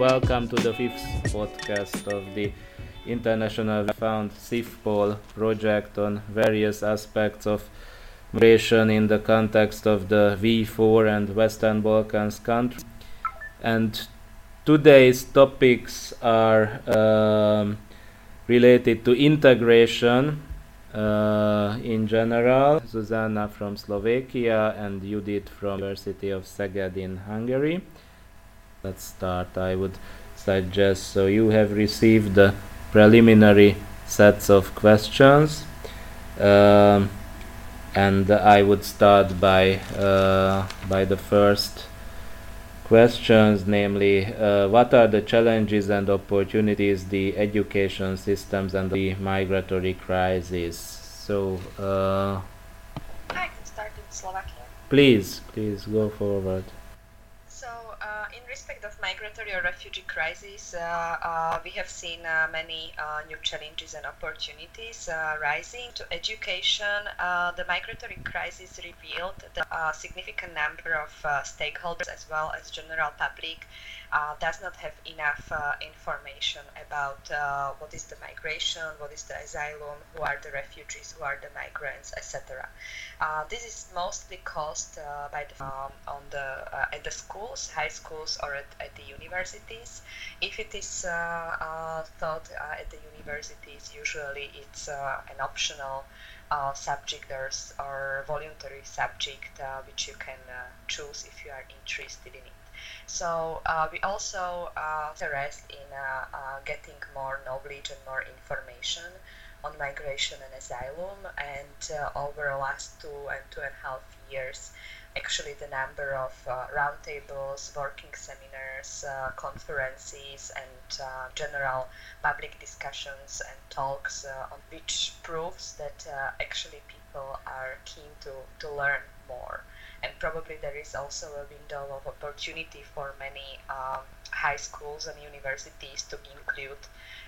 Welcome to the fifth podcast of the International Found CIFPOL project on various aspects of migration in the context of the V4 and Western Balkans countries. And today's topics are um, related to integration uh, in general. Zuzana from Slovakia and Judith from University of Szeged in Hungary. Let's start. I would suggest so you have received the preliminary sets of questions. Um, and I would start by uh, by the first questions, namely, uh, what are the challenges and opportunities the education systems and the migratory crisis? So, uh, I can start in Slovakia. Please, please go forward respect of migratory or refugee crisis, uh, uh, we have seen uh, many new challenges and opportunities rising. To education, the migratory crisis revealed that a significant number of stakeholders as well as general public does not have enough information about what is the migration, what is the asylum, who are the refugees, who are the migrants, etc. Uh, this is mostly caused uh, by the, um, on the uh, at the schools, high schools, or at, at the universities. If it is taught at the universities, usually it's an optional uh, subject or, or voluntary subject uh, which you can uh, choose if you are interested in it. So uh, we also uh, interest in uh, uh, getting more knowledge and more information on migration and asylum. And uh, over the last two and two and a half years, actually the number of uh, roundtables, working seminars, conferences, and general public discussions and talks on which proves that actually people are keen to, to learn more. And probably there is also a window of opportunity for many um, high schools and universities to include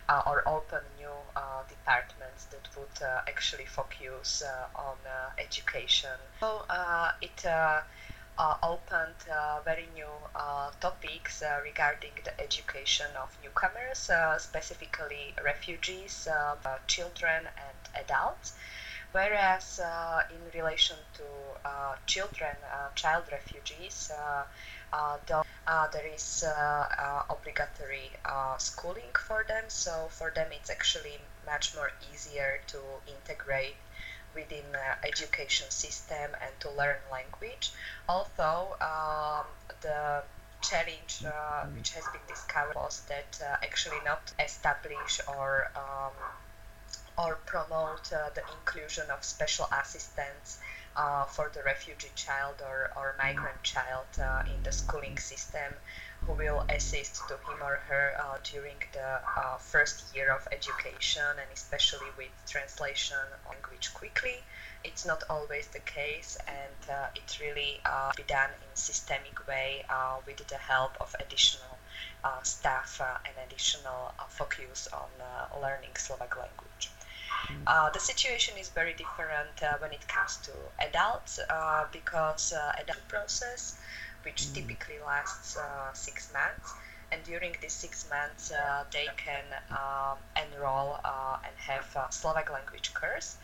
uh, or open new uh, departments that would uh, actually focus uh, on uh, education. So uh, it opened very new topics regarding the education of newcomers, specifically refugees, children, and adults. Whereas uh, in relation to uh, children, uh, child refugees, though, there is obligatory schooling for them, so for them it's actually much more easier to integrate within education system and to learn language. Although um, the challenge uh, which has been discovered was that uh, actually not establish or um, or promote uh, the inclusion of special assistants uh, for the refugee child or, or migrant child uh, in the schooling system who will assist to him or her uh, during the uh, first year of education and especially with translation language quickly. It's not always the case and uh, it really be done in systemic way with the help of additional staff and additional focus on learning Slovak language. Uh, the situation is very different uh, when it comes to adults uh, because uh, adult process, which mm. typically lasts uh, six months, and during these six months uh, they can um, enroll and have a Slovak language course.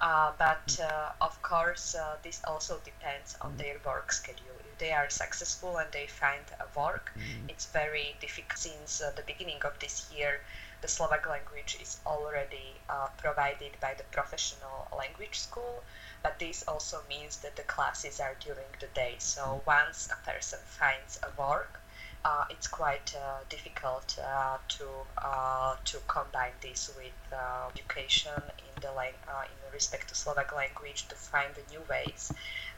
but of course, this also depends on mm. their work schedule. If they are successful and they find a work, mm. it's very difficult since the beginning of this year the Slovak language is already uh, provided by the professional language school, but this also means that the classes are during the day. So once a person finds a work, uh, it's quite uh, difficult uh, to uh, to combine this with uh, education in the lang- in respect to Slovak language to find the new ways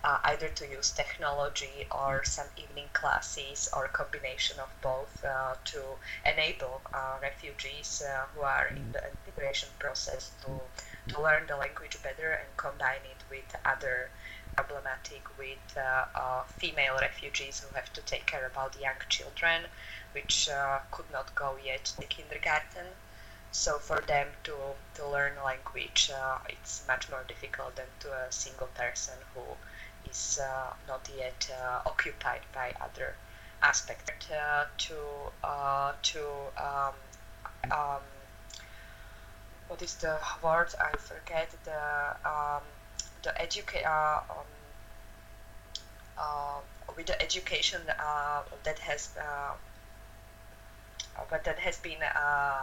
uh, either to use technology or some evening classes or combination of both uh, to enable uh, refugees uh, who are in the integration process to, to learn the language better and combine it with other problematic with uh, uh, female refugees who have to take care about young children which could not go yet to kindergarten. So for them to, to learn language it's much more difficult than to a single person who is uh, not yet uh, occupied by other aspect uh, to uh, to um, um, what is the word? I forget the um, the educate uh, um, uh, with the education uh, that has but that has been uh,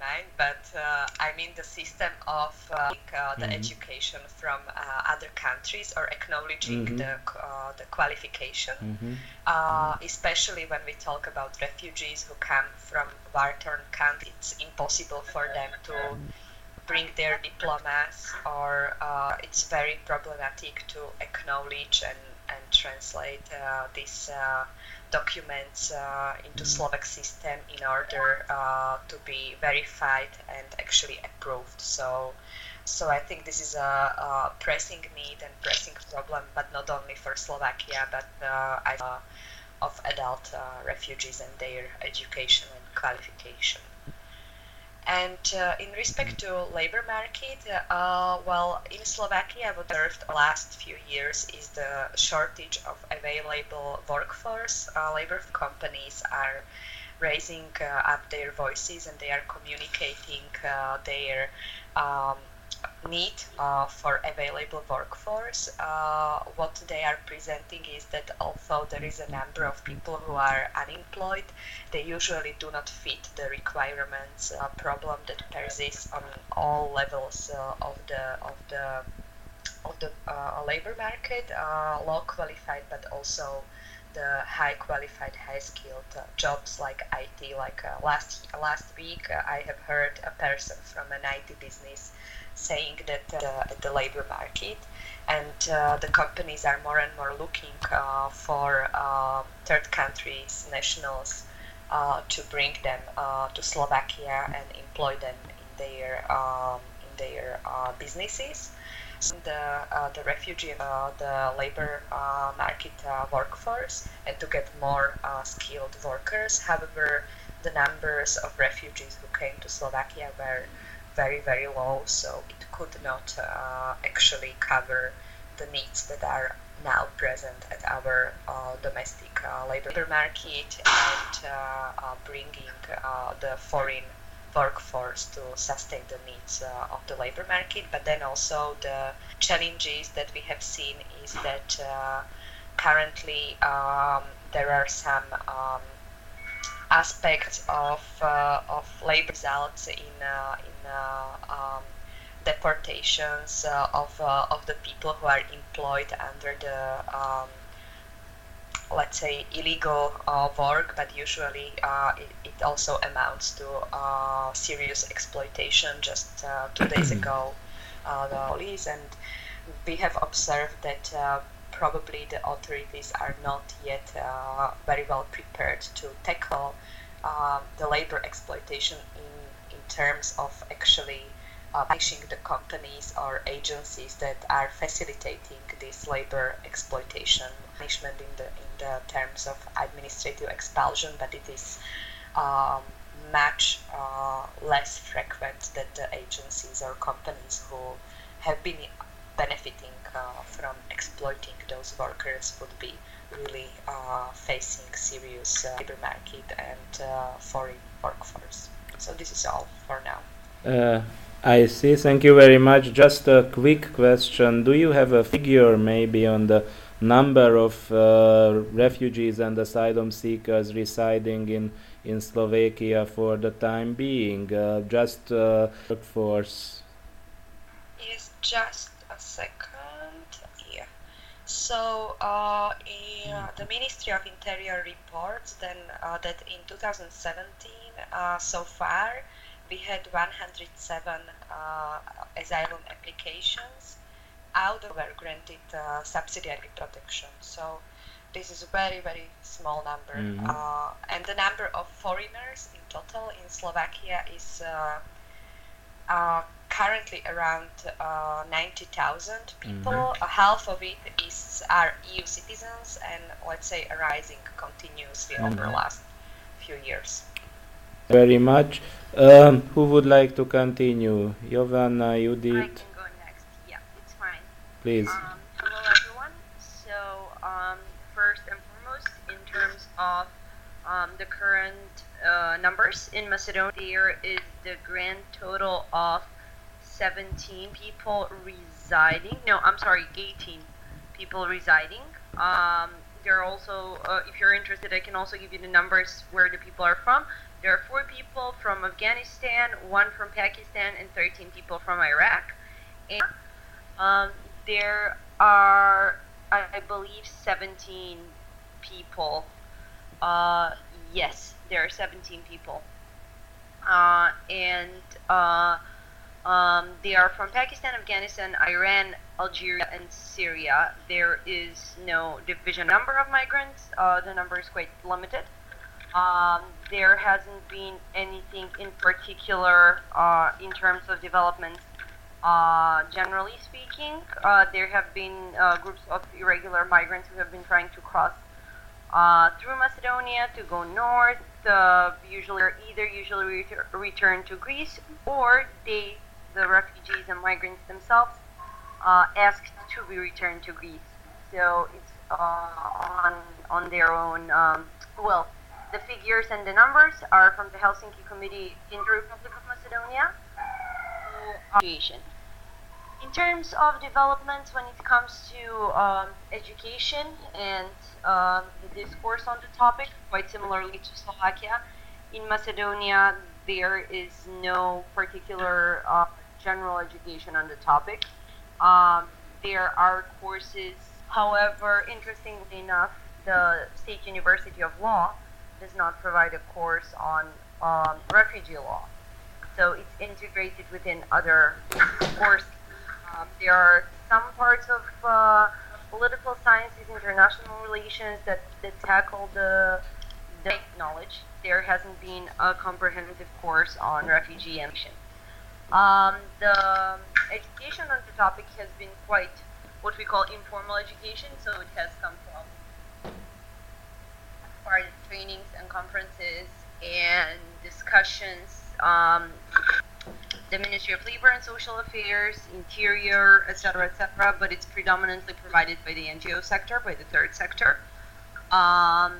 mind, but uh, I mean the system of uh, uh, the mm-hmm. education from other countries or acknowledging mm-hmm. the the qualification, mm-hmm. especially when we talk about refugees who come from war-torn countries. It's impossible for them to bring their diplomas, or uh, it's very problematic to acknowledge and, and translate uh, this uh, documents uh, into. Slovak system in order uh, to be verified and actually approved. So, so I think this is a, a pressing need and pressing problem, but not only for Slovakia, but uh, of adult refugees and their education and qualification. And uh, in respect to labor market, uh, well, in Slovakia, what I've observed last few years is the shortage of available workforce. Uh, labor companies are raising uh, up their voices and they are communicating uh, their um, need uh, for available workforce. Uh, what they are presenting is that although there is a number of people who are unemployed, they usually do not fit the requirements. A problem that persists on all levels uh, of the of the of the uh, labor market, uh, low qualified, but also the high qualified, high skilled uh, jobs like IT. Like last last week, I have heard a person from an IT business saying that uh, the labor market and uh, the companies are more and more looking uh, for um, third countries nationals to bring them to Slovakia and employ them in their um, in their businesses the uh, the refugee uh, the labor uh, market workforce and to get more skilled workers. However, the numbers of refugees who came to Slovakia were very, very low, so it could not uh, actually cover the needs that are now present at our uh, domestic uh, labor market and uh, uh, bringing uh, the foreign workforce to sustain the needs of the labor market. But then also the challenges that we have seen is that currently um, there are some um, aspects of uh, of labor results in uh, in uh, um, deportations of of the people who are employed under the um, let's say illegal uh, work but usually uh, it, it, also amounts to uh, serious exploitation just two days ago the police. And we have observed that probably the authorities are not yet uh, very well prepared to tackle uh, the labor exploitation in, in terms of actually uh, punishing the companies or agencies that are facilitating this labor exploitation. Punishment in the in the terms of administrative expulsion, but it is um, much uh, less frequent that the agencies or companies who have been benefiting uh, from exploiting those workers would be really uh, facing serious uh, labor market and uh, foreign workforce. So this is all for now. Uh, I see. Thank you very much. Just a quick question: Do you have a figure, maybe, on the number of uh, refugees and asylum seekers residing in in Slovakia for the time being? just workforce. Yes, just a second. So uh, in, uh, the Ministry of Interior reports then uh, that in 2017 uh, so far we had 107 uh, asylum applications out of were granted uh, subsidiary protection. So this is a very very small number, mm-hmm. and the number of foreigners in total in Slovakia is currently around uh, 90,000 people. Mm-hmm. Uh, half of it is are EU citizens, and let's say rising continuously mm-hmm. over the last few years. Very much. Um, who would like to continue? Giovanna, Judith? I can go next. Yeah, it's fine. Please. Um, hello, everyone. So, um, first and foremost, in terms of um, the current uh, numbers in Macedonia, there is the grand total of 17 people residing. No, I'm sorry, 18 people residing. Um, there are also, uh, if you're interested, I can also give you the numbers where the people are from. There are four people from Afghanistan, one from Pakistan, and 13 people from Iraq. And um, there are, I, believe, 17 people. Uh, yes, there are 17 people. Uh, and uh, um, they are from Pakistan, Afghanistan, Iran, Algeria, and Syria. There is no division number of migrants. Uh, the number is quite limited. Um, there hasn't been anything in particular uh, in terms of developments. Uh, generally speaking, uh, there have been uh, groups of irregular migrants who have been trying to cross uh, through Macedonia to go north. usually, either usually retur- return to Greece or they, the refugees and migrants themselves, uh, asked to be returned to Greece. So it's on on their own. Um, well, the figures and the numbers are from the Helsinki Committee in the Republic of Macedonia. In terms of developments when it comes to um, education and um, the discourse on the topic, quite similarly to Slovakia, in Macedonia there is no particular uh, general education on the topic. Um, there are courses, however, interestingly enough, the State University of Law does not provide a course on um, refugee law. So it's integrated within other courses. Um, there are some parts of uh, political sciences, international relations that, that tackle the, the knowledge. There hasn't been a comprehensive course on refugee and um, the education on the topic has been quite what we call informal education, so it has come from part trainings and conferences and discussions. Um, the Ministry of Labor and Social Affairs, Interior, etc., etc., but it's predominantly provided by the NGO sector, by the third sector. Um,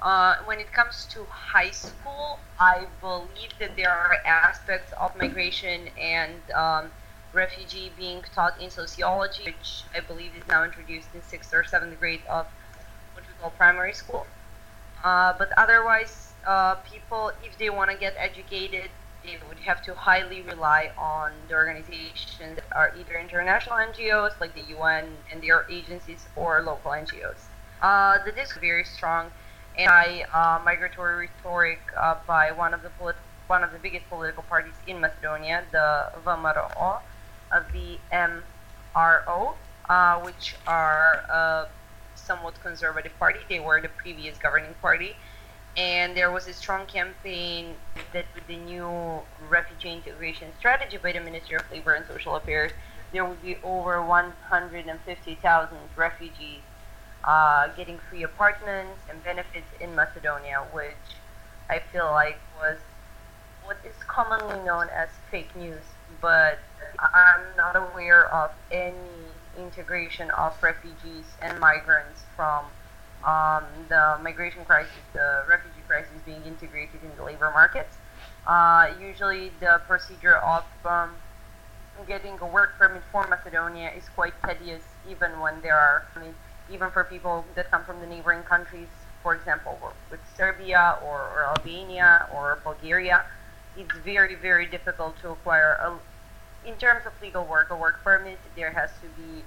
uh, when it comes to high school, I believe that there are aspects of migration and um, refugee being taught in sociology, which I believe is now introduced in sixth or seventh grade of what we call primary school. Uh, but otherwise, uh, people, if they want to get educated, they would have to highly rely on the organizations that are either international NGOs like the UN and their agencies or local NGOs. Uh, the disc is very strong anti-migratory rhetoric uh, by one of the polit- one of the biggest political parties in Macedonia, the VMRO, uh, the MRO, uh, which are a somewhat conservative party. They were the previous governing party. And there was a strong campaign that with the new refugee integration strategy by the Ministry of Labor and Social Affairs, there would be over 150,000 refugees uh, getting free apartments and benefits in Macedonia, which I feel like was what is commonly known as fake news. But I'm not aware of any integration of refugees and migrants from um, the migration crisis, the refugee crisis being integrated in the labor markets. Uh, usually, the procedure of um, getting a work permit for Macedonia is quite tedious, even when there are even for people that come from the neighboring countries, for example, with Serbia or, or Albania or Bulgaria, it's very, very difficult to acquire a, in terms of legal work, a work permit, there has to be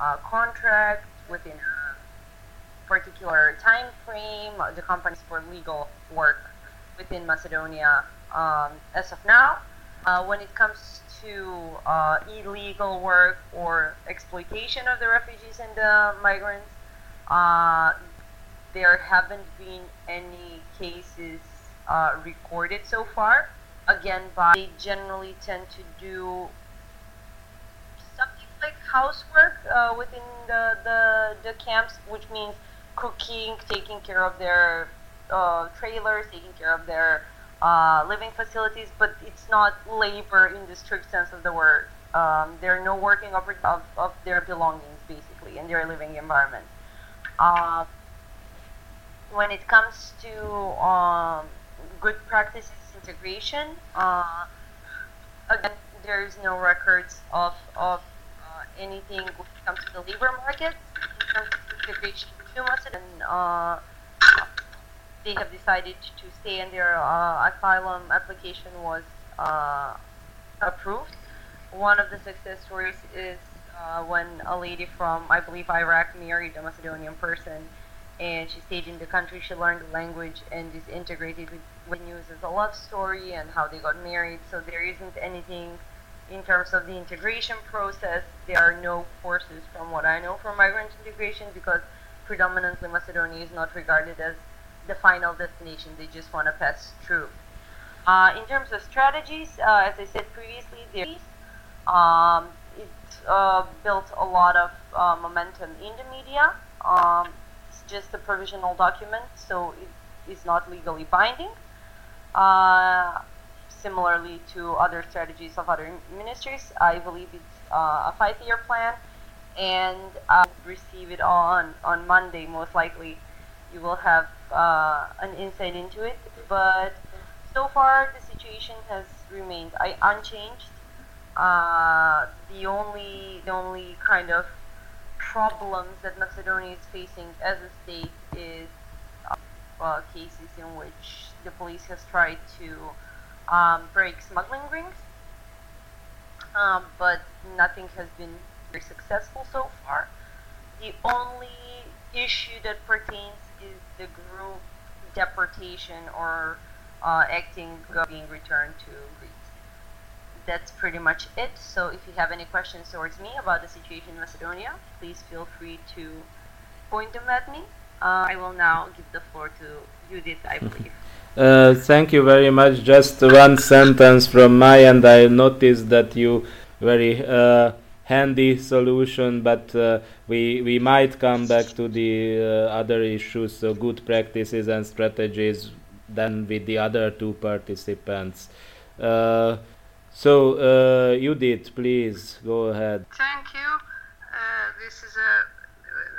a contract within a particular time frame. The companies for legal work within Macedonia um, as of now. Uh, when it comes to uh, illegal work or exploitation of the refugees and the migrants. Uh, there haven't been any cases uh, recorded so far. Again, but they generally tend to do something like housework uh, within the, the, the camps, which means cooking, taking care of their uh, trailers, taking care of their uh, living facilities, but it's not labor in the strict sense of the word. Um, they're no working of, of, of, their belongings, basically, in their living environment. Uh, when it comes to um, good practices integration, uh, again, there's no records of, of uh, anything when it comes to the labor market in terms of integration to Macedon. Uh, they have decided to stay and their uh, asylum application was uh, approved. One of the success stories is uh, when a lady from, I believe, Iraq married a Macedonian person and she stayed in the country. She learned the language and is integrated with, with news as a love story and how they got married. So there isn't anything in terms of the integration process. There are no forces, from what I know, for migrant integration because predominantly Macedonia is not regarded as the final destination. They just want to pass through. Uh, in terms of strategies, uh, as I said previously, there um, it uh, built a lot of uh, momentum in the media. Um, it's just a provisional document, so it is not legally binding. Uh, similarly to other strategies of other ministries, I believe it's uh, a five-year plan, and I'll receive it on on Monday. Most likely, you will have uh, an insight into it. But so far, the situation has remained unchanged. Uh, the only the only kind of problems that Macedonia is facing as a state is uh, cases in which the police has tried to um, break smuggling rings, um, but nothing has been very successful so far. The only issue that pertains the group deportation or uh, acting being returned to Greece. That's pretty much it. So if you have any questions towards me about the situation in Macedonia, please feel free to point them at me. Uh, I will now give the floor to Judith, I believe. Uh, thank you very much. Just one sentence from my end. I noticed that you very uh, handy solution, but uh, we we might come back to the uh, other issues, so good practices and strategies, than with the other two participants. Uh, so, uh, Judith, please go ahead. Thank you. this is a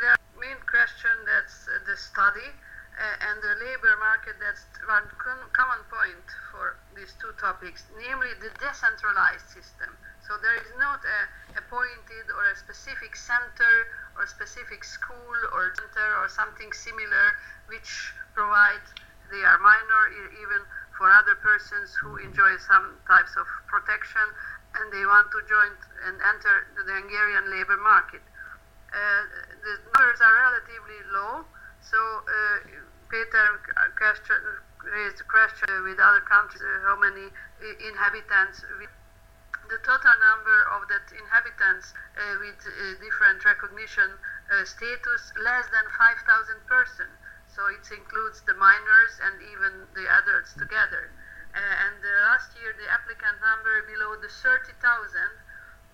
the main question that's the study uh, and the labor market that's one common point for these two topics, namely the decentralized system. So there is not a appointed or a specific center or specific school or center or something similar which provide they are minor even for other persons who enjoy some types of protection and they want to join and enter the Hungarian labor market. Uh, the numbers are relatively low, so uh, Peter question, raised a question with other countries, uh, how many inhabitants. the total number of that inhabitants uh, with uh, different recognition status less than 5,000 persons. So it includes the minors and even the adults together. and last year the applicant number below the 30,000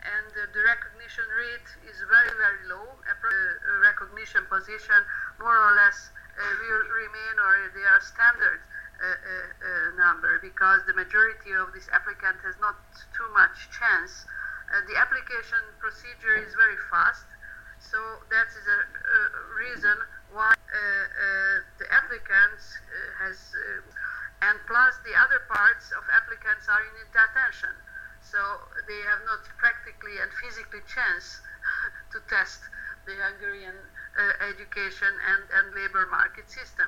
and uh, the recognition rate is very very low. A recognition position more or less uh, will remain or they are standard uh, uh, number because the majority of this applicant has not too much chance. the application procedure is very fast, so that is a, reason why the applicants has and plus the other parts of applicants are in detention so they have not practically and physically chance to test the Hungarian uh, education and, and labor market system.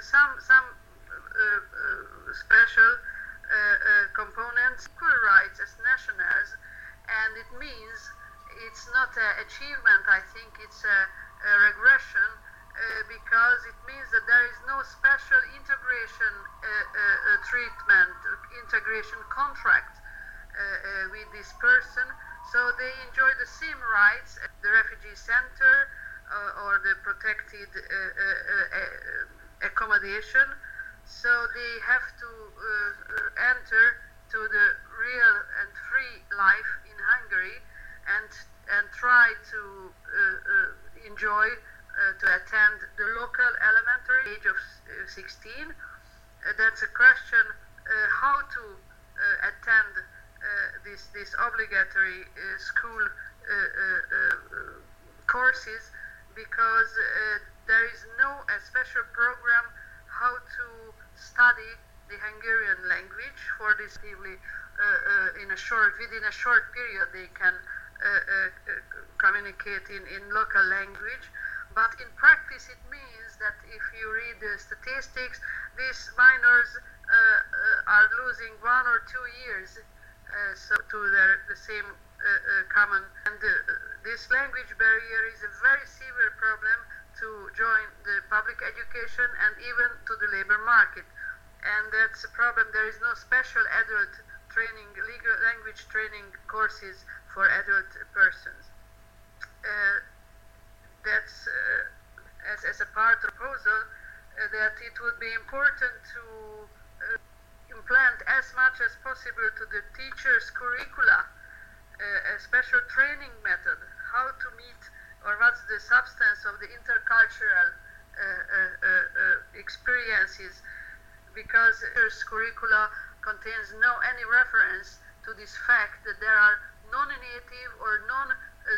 Some some special components equal rights as nationals, and it means it's not an achievement. I think it's a, a regression uh, because it means that there is no special integration uh, uh, treatment, integration contract with this person so they enjoy the same rights at the refugee center uh, or the protected uh, uh, uh accommodation. So they have to uh, enter to the real and free life in Hungary and and try to enjoy to attend the local elementary age of 16. that's a question how to attend uh, this this obligatory uh, school uh, courses because there is no a special program how to study the Hungarian language for this uh, uh, in a short within a short period they can uh, uh, communicate in, in local language. But in practice it means that if you read the statistics these minors uh, are losing one or two years so to their, the same common and this language barrier is a very severe problem to join the public education and even to the labor market. And that's a problem. There is no special adult training, legal language training courses for adult persons. Uh, that's uh, as, as a part of the proposal uh, that it would be important to uh, implant as much as possible to the teacher's curricula uh, a special training method how to meet or what's the substance of the intercultural uh, uh, experiences. Because this curricula contains no any reference to this fact that there are non-native or non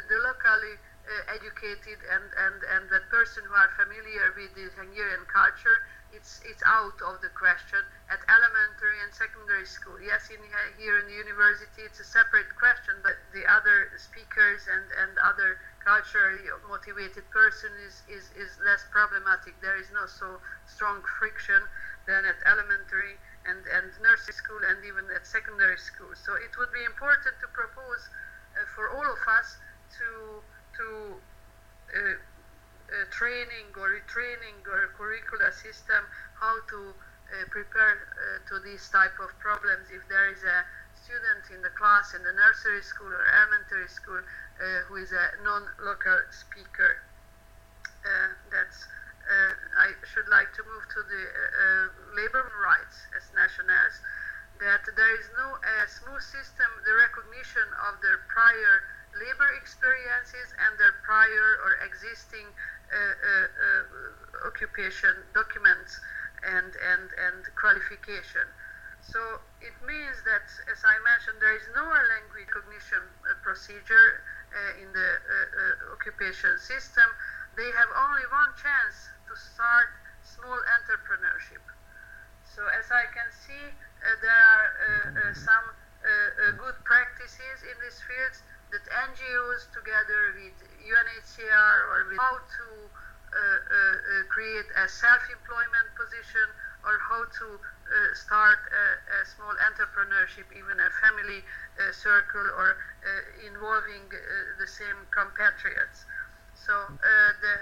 the locally educated and, and, and that person who are familiar with the Hungarian culture, it's, it's out of the question at elementary and secondary school. Yes, in, here in the university it's a separate question, but the other speakers and, and other culturally motivated person is, is, is less problematic. There is no so strong friction than at elementary and, and nursery school and even at secondary school. So it would be important to propose uh, for all of us to, to uh, training or retraining or curricula system how to uh, prepare uh, to these type of problems if there is a student in the class in the nursery school or elementary school uh, who is a non-local speaker. Uh, that's uh, I should like to move to the labor rights as nationals. That there is no smooth system, the recognition of their prior labor experiences and their prior or existing uh, uh, uh, occupation documents and, and, and qualification. So it means that, as I mentioned, there is no language recognition procedure uh, in the uh, uh, occupation system, they have only one chance to start small entrepreneurship. So as I can see, there are some good practices in these fields that NGOs together with UNHCR or with how to uh, uh, create a self-employment position or how to uh, start a, a, small entrepreneurship, even a family uh, circle, or uh, involving the same compatriots. So the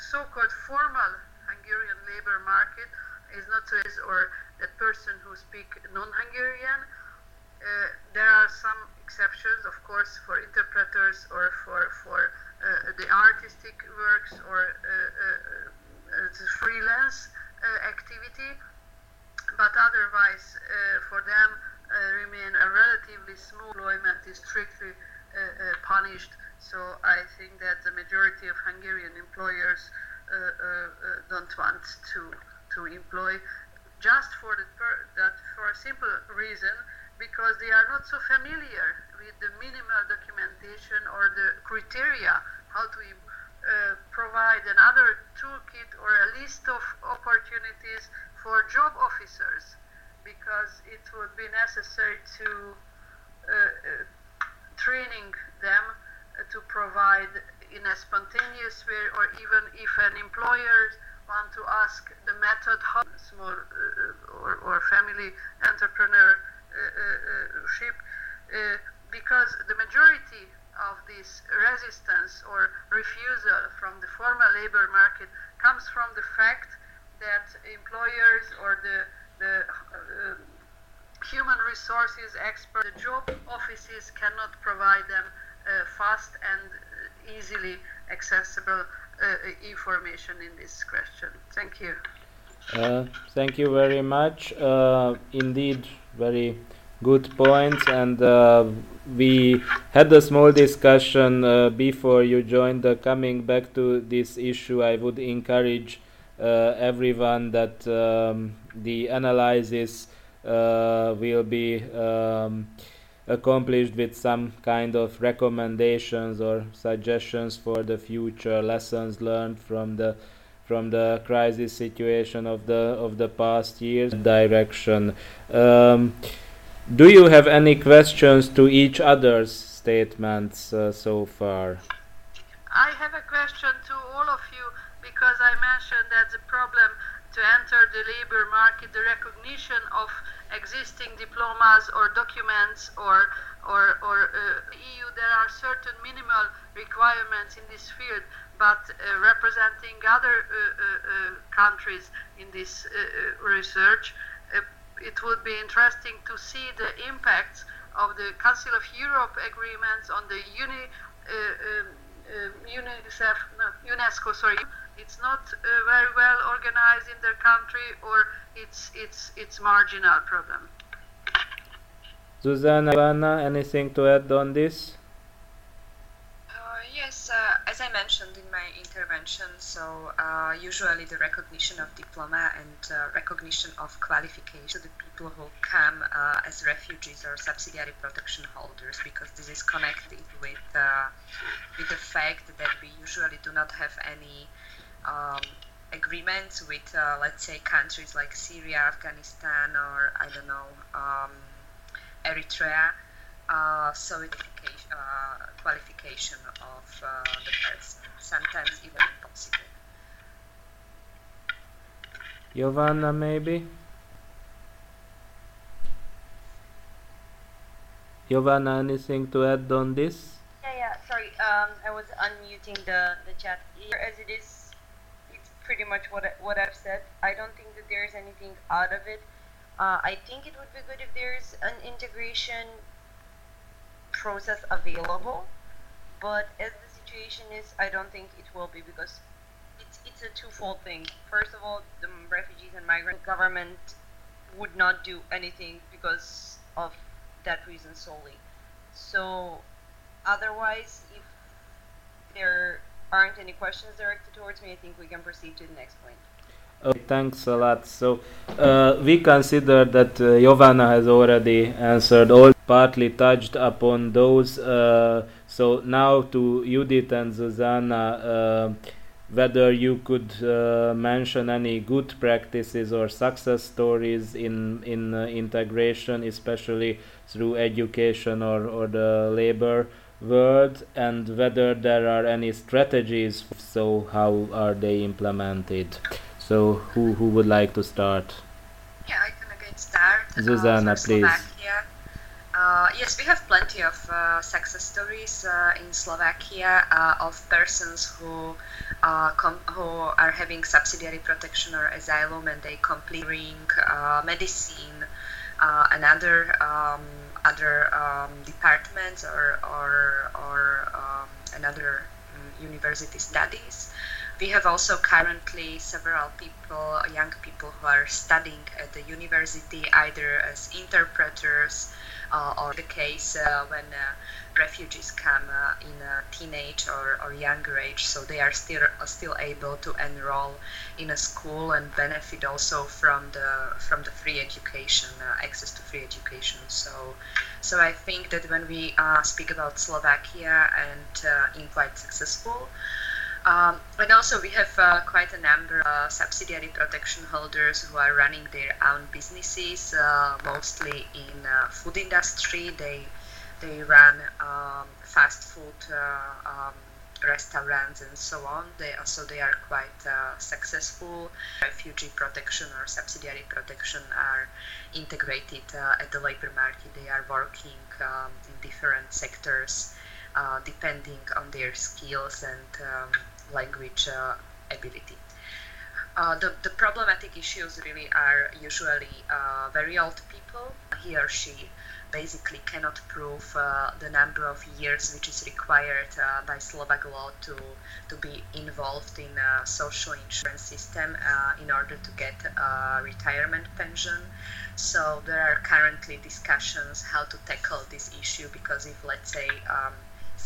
so-called formal Hungarian labor market is not or that person who speak non-Hungarian. Uh, there are some exceptions, of course, for interpreters or for for uh, the artistic works or uh, uh, uh freelance uh, activity but otherwise for them remain a relatively small employment is strictly punished. So I think that the majority of Hungarian employers don't want to to employ just for the that for a simple reason because they are not so familiar with the minimal documentation or the criteria how to uh, provide another toolkit or a list of opportunities for job officers because it would be necessary to uh, uh, training them uh, to provide in a spontaneous way or even if an employer want to ask the method how small uh, or, or, family entrepreneurship uh, because the majority of this resistance or refusal from the formal labor market comes from the fact that employers or the, the uh, human resources experts, the job offices cannot provide them uh, fast and easily accessible uh, information in this question. Thank you. Uh, thank you very much. Uh, indeed, very good points. And uh, we had a small discussion before you joined. coming back to this issue, I would encourage uh, everyone that um, the analysis uh, will be um, accomplished with some kind of recommendations or suggestions for the future lessons learned from the from the crisis situation of the of the past years direction. Um, do you have any questions to each other's statements uh, so far? I have a question to all of you because I mentioned that the problem to enter the labor market, the recognition of existing diplomas or documents or or, or uh, EU, there are certain minimal requirements in this field, but uh, representing other uh, uh, countries in this research, it would be interesting to see the impacts of the Council of Europe agreements on the uni, um, UNICEF, no, UNESCO, sorry, it's not uh, very well organized in their country or it's it's it's marginal problem. Susanna, anything to add on this? Uh, as I mentioned in my intervention, so uh, usually the recognition of diploma and uh, recognition of qualification to the people who come uh, as refugees or subsidiary protection holders, because this is connected with uh, with the fact that we usually do not have any um, agreements with, uh, let's say, countries like Syria, Afghanistan, or I don't know, um, Eritrea. Uh, so uh, qualification of uh, the person, sometimes even impossible. Giovanna, maybe? Giovanna, anything to add on this? Yeah, yeah. Sorry, um, I was unmuting the the chat. Here, as it is it is pretty much what I, what I've said. I don't think that there's anything out of it. Uh, I think it would be good if there's an integration process available, but as the situation is, I don't think it will be because it's it's a twofold thing. First of all, the refugees and migrant government would not do anything because of that reason solely. So, otherwise, if there aren't any questions directed towards me, I think we can proceed to the next point. Okay, thanks a lot. So uh, we consider that uh, has already answered all, partly touched upon those. Uh, so now to Judith and Susanna, uh, whether you could uh, mention any good practices or success stories in in uh, integration, especially through education or or the labor world and whether there are any strategies so how are they implemented so who who would like to start yeah i can again start Susanna, uh, please Slovakia. Uh, yes, we have plenty of uh, success stories uh, in Slovakia uh, of persons who uh, who are having subsidiary protection or asylum and they completing medicine and other um, other um, departments or, or, or um, another um, university studies. We have also currently several people, young people who are studying at the university either as interpreters uh, or the case uh, when uh, refugees come uh, in a teenage or, or younger age, so they are still still able to enroll in a school and benefit also from the from the free education, uh, access to free education. So, so I think that when we uh, speak about Slovakia and in quite successful. Um, and also, we have uh, quite a number of subsidiary protection holders who are running their own businesses, mostly in food industry. They they run um, fast food uh, um, restaurants and so on. They also they are quite uh, successful. Refugee protection or subsidiary protection are integrated uh, at the labor market. They are working um, in different sectors uh, depending on their skills and um, language uh, ability. Uh, the, the problematic issues really are usually very old people, he or she, basically cannot prove uh, the number of years which is required uh, by Slovak law to, to be involved in a social insurance system uh, in order to get a retirement pension. So there are currently discussions how to tackle this issue because if let's say um,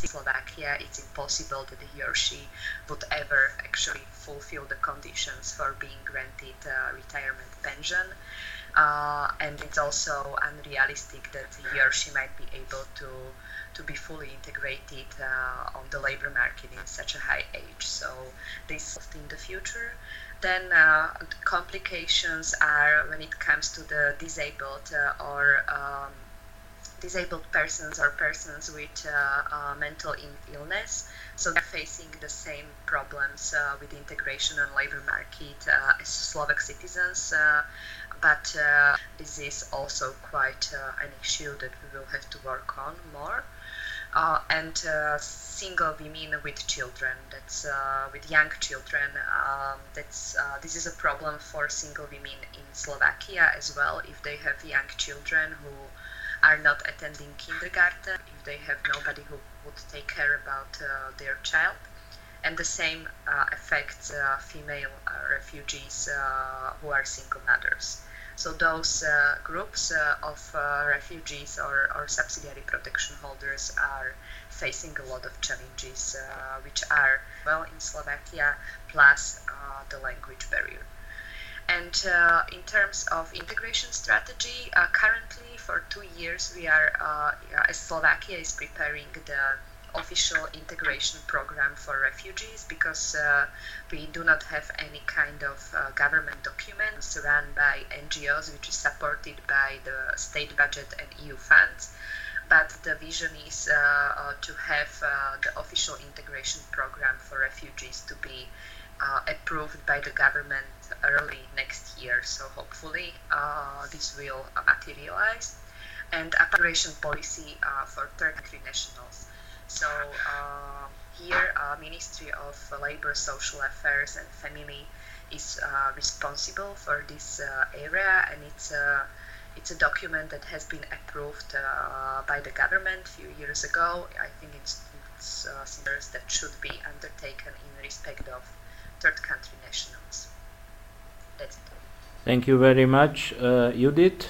Slovakia, it's impossible that he or she would ever actually fulfill the conditions for being granted a retirement pension. uh, and it's also unrealistic that he or she might be able to to be fully integrated uh, on the labor market in such a high age. So this in the future. Then uh, complications are when it comes to the disabled uh, or um, disabled persons or persons with uh, uh, mental illness. So they're facing the same problems uh, with integration on labor market as Slovak citizens but uh, this is also quite uh, an issue that we will have to work on more. Uh, and single women with children, that's with young children, um, that's this is a problem for single women in Slovakia as well. If they have young children who are not attending kindergarten, if they have nobody who would take care about uh, their child. And the same uh, affects uh, female refugees who are single mothers. So those uh, groups uh, of uh, refugees or, or subsidiary protection holders are facing a lot of challenges, which are, well, in Slovakia, plus the language barrier. And in terms of integration strategy, currently for two years we are, uh, Slovakia is preparing the official integration program for refugees because uh, we do not have any kind of uh, government documents run by NGOs which is supported by the state budget and EU funds. But the vision is uh, uh to have uh, the official integration program for refugees to be uh, approved by the government early next year. So hopefully this will materialize and integration policy uh, for third country nationals. So uh, here, uh, Ministry of Labor, Social Affairs and Family is uh, responsible for this uh, area, and it's a it's a document that has been approved uh, by the government a few years ago. I think it's it's uh, that should be undertaken in respect of third country nationals. That's it. Thank you very much, Judith.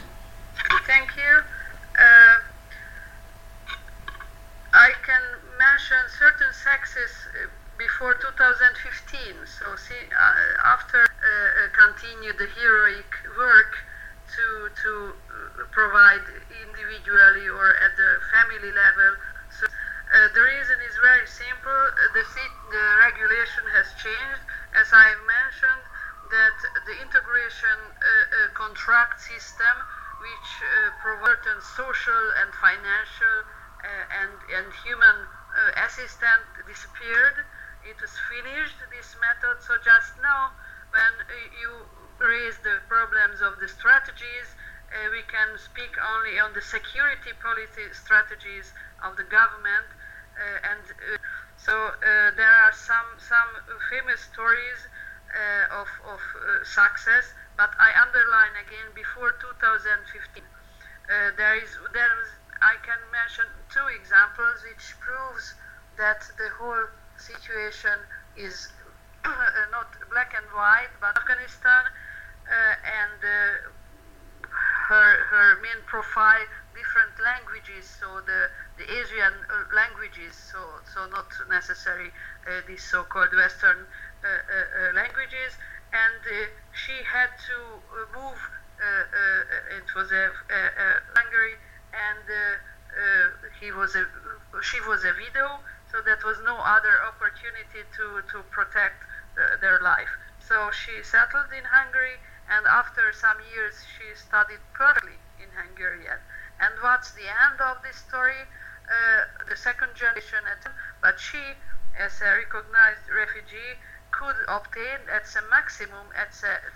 Thank you. I can mention certain sexes uh, before 2015. So see, uh, after uh, uh, continue the heroic work to to provide individually or at the family level. So the reason is very simple. The the regulation has changed, as I mentioned, that the integration contract system, which provides social and financial uh, and, and human uh, assistant disappeared. It was finished, this method. So just now, when you raise the problems of the strategies, uh, we can speak only on the security policy strategies of the government. Uh, and uh, so uh, there are some, some famous stories of, of success, but I underline again before 2015. there is there is I can mention two examples which proves that the whole situation is not black and white, but Afghanistan uh, and uh, her her main profile different languages, so the the Asian uh, languages, so so not necessarily uh, these so-called Western uh, uh, languages, and she had to move. it was a, Hungary and he was a she was a widow, so that was no other opportunity to to protect their life. So she settled in Hungary, and after some years, she studied perfectly in Hungarian. And what's the end of this story? Uh, the second generation, but she, as a recognized refugee, could obtain at the maximum, at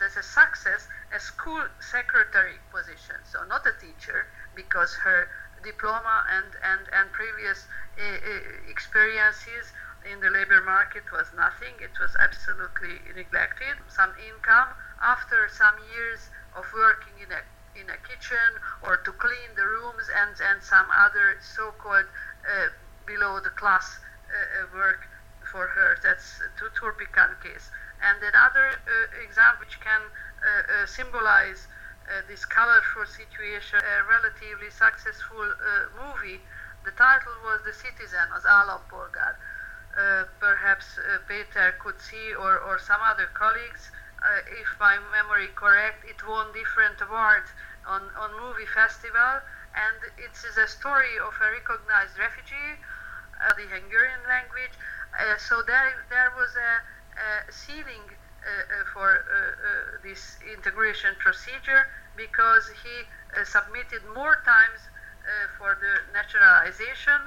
as a success, a school secretary position. So not a teacher, because her diploma and, and, and previous uh, uh, experiences in the labor market was nothing. It was absolutely neglected. Some income after some years of working in a in a kitchen or to clean the rooms and, and some other so-called uh, below the class uh, uh work for her. That's the Turpican case. And another uh, example which can uh, symbolize uh, this colorful situation, a relatively successful movie. The title was The Citizen, az Állampolgár. Perhaps Peter could see, or, or some other colleagues. If my memory correct, it won different awards on, on movie festival, and it is a story of a recognized refugee, uh, the Hungarian language. Uh, so there, there was a, a ceiling uh, uh, for uh, this integration procedure because he submitted more times for the naturalization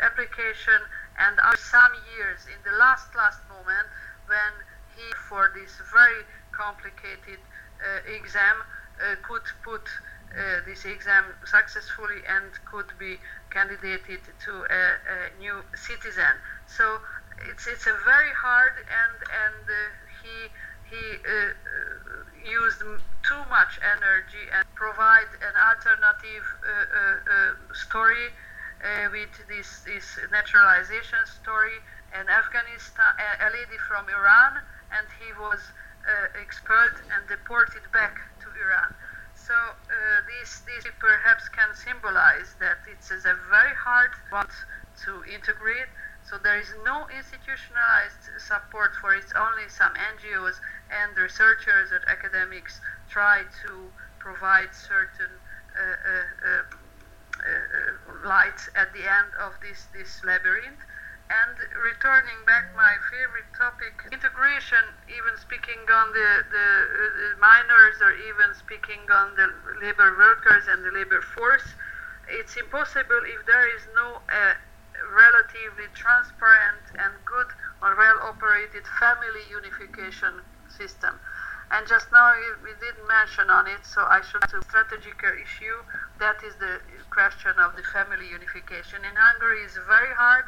application and after some years in the last last moment when for this very complicated exam uh, could put uh, this exam successfully and could be candidated to a, a new citizen. So it's it's a very hard and and uh, he he uh, used too much energy and provide an alternative uh, uh, story with this this naturalization story. An Afghanistan, a, a lady from Iran, and he was expelled and deported back to Iran. So uh, this, this perhaps can symbolize that it's a very hard one to integrate. So there is no institutionalized support for it. Only some NGOs and researchers and academics try to provide certain uh, uh, uh, uh at the end of this, this labyrinth. And returning back my favorite topic, integration, even speaking on the, the, the minors or even speaking on the labor workers and the labor force, it's impossible if there is no uh, relatively transparent and good or well operated family unification system. And just now we didn't mention on it, so I should a strategic issue. That is the question of the family unification. In Hungary, is very hard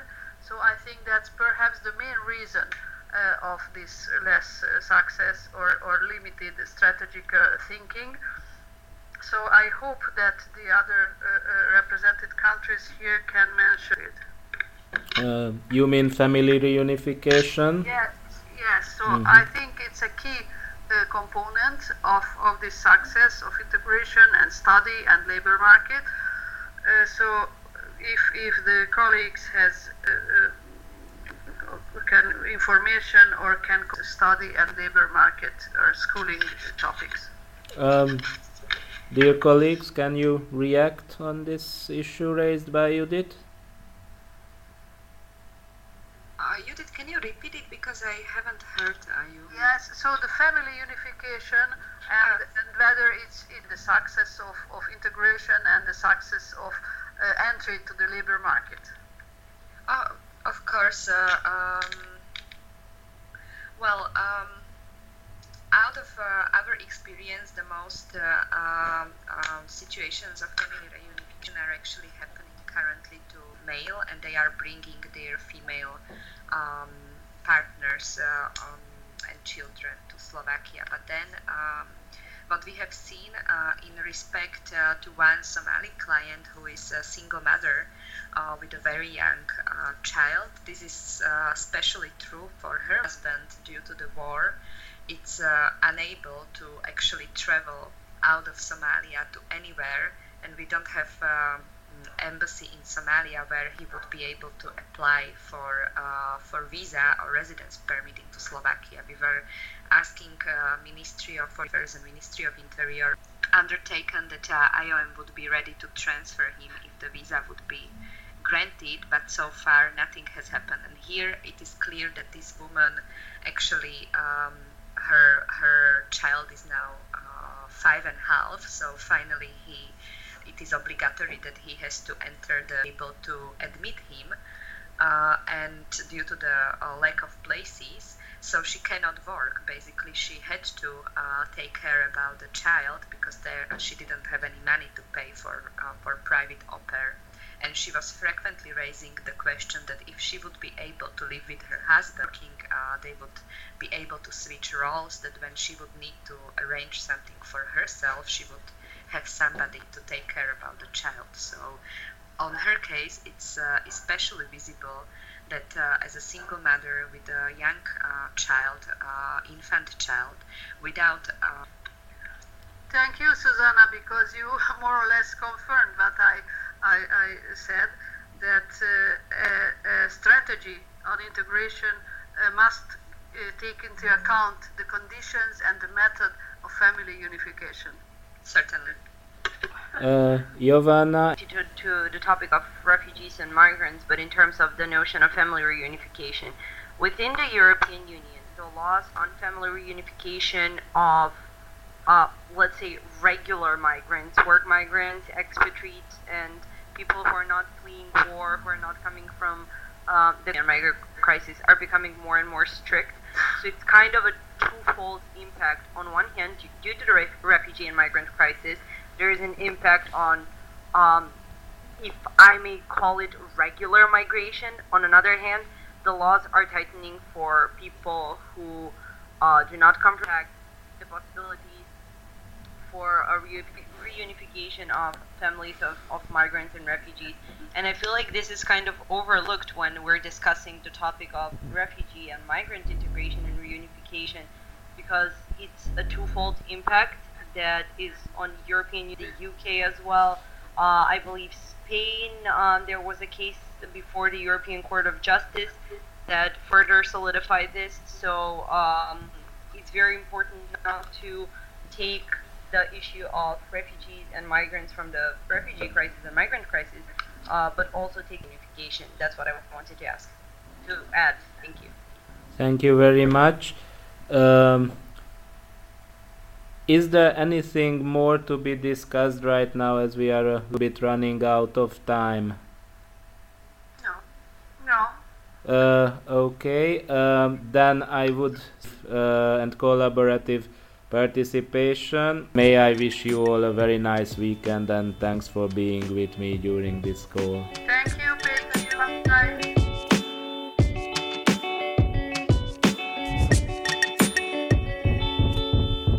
so I think that's perhaps the main reason uh, of this less uh, success or, or limited strategic uh, thinking. So I hope that the other uh, uh, represented countries here can mention it. Uh, you mean family reunification? Yes, yes. So mm-hmm. I think it's a key component of, of this success of integration and study and labor market. so if, if the colleagues has uh, uh, can information or can study and labor market or schooling topics. Um, dear colleagues, can you react on this issue raised by Judith? Uh, Judith, can you repeat it because I haven't heard uh, you? Yes, so the family unification and, ah. and whether it's in the success of, of integration and the success of uh, entry to the labor market? Oh, of course. Uh, um, well, um, out of uh, our experience, the most um, um, situations of family reunification are actually happening currently to male, and they are bringing their female um, partners um, and children to Slovakia. But then what we have seen uh, in respect uh, to one Somali client who is a single mother uh, with a very young uh, child. This is uh, especially true for her husband due to the war. It's uh, unable to actually travel out of Somalia to anywhere, and we don't have um, embassy in Somalia where he would be able to apply for for visa or residence permit into Slovakia. We were asking uh, Ministry of Foreign Affairs and Ministry of Interior undertaken that uh, IOM would be ready to transfer him if the visa would be granted, but so far nothing has happened. And here it is clear that this woman actually um, her her child is now uh, five and a half, so finally he it is obligatory that he has to enter the able to admit him. Uh, and due to the uh, lack of places, so she cannot work. Basically, she had to uh, take care about the child because there she didn't have any money to pay for uh, for private pair. And she was frequently raising the question that if she would be able to live with her husband, uh, they would be able to switch roles. That when she would need to arrange something for herself, she would have somebody to take care about the child. So, on her case, it's uh, especially visible that uh, as a single mother with a young uh, child, uh, infant child, without Thank you, Susanna, because you more or less confirmed what I, I, I said that uh, a, a, strategy on integration uh, must uh, take into account the conditions and the method of family unification. Certainly. Uh, Giovanna, to, to the topic of refugees and migrants, but in terms of the notion of family reunification. Within the European Union, the laws on family reunification of, uh, let's say, regular migrants, work migrants, expatriates, and people who are not fleeing war, who are not coming from uh, the migrant crisis, are becoming more and more strict. So it's kind of a twofold impact. On one hand, due to the re- refugee and migrant crisis, there is an impact on, um, if I may call it regular migration. On another hand, the laws are tightening for people who uh, do not come from the possibilities for a reunification of families of, of migrants and refugees. And I feel like this is kind of overlooked when we're discussing the topic of refugee and migrant integration and reunification because it's a twofold impact that is on European the UK as well. Uh, I believe Spain. Um, there was a case before the European Court of Justice that further solidified this. So um, it's very important not to take the issue of refugees and migrants from the refugee crisis and migrant crisis, uh, but also take unification. That's what I wanted to ask to add. Thank you. Thank you very much. Um, is there anything more to be discussed right now as we are a bit running out of time? No. No. Uh, okay, um, then I would uh, and collaborative participation. May I wish you all a very nice weekend and thanks for being with me during this call. Thank you, Peter.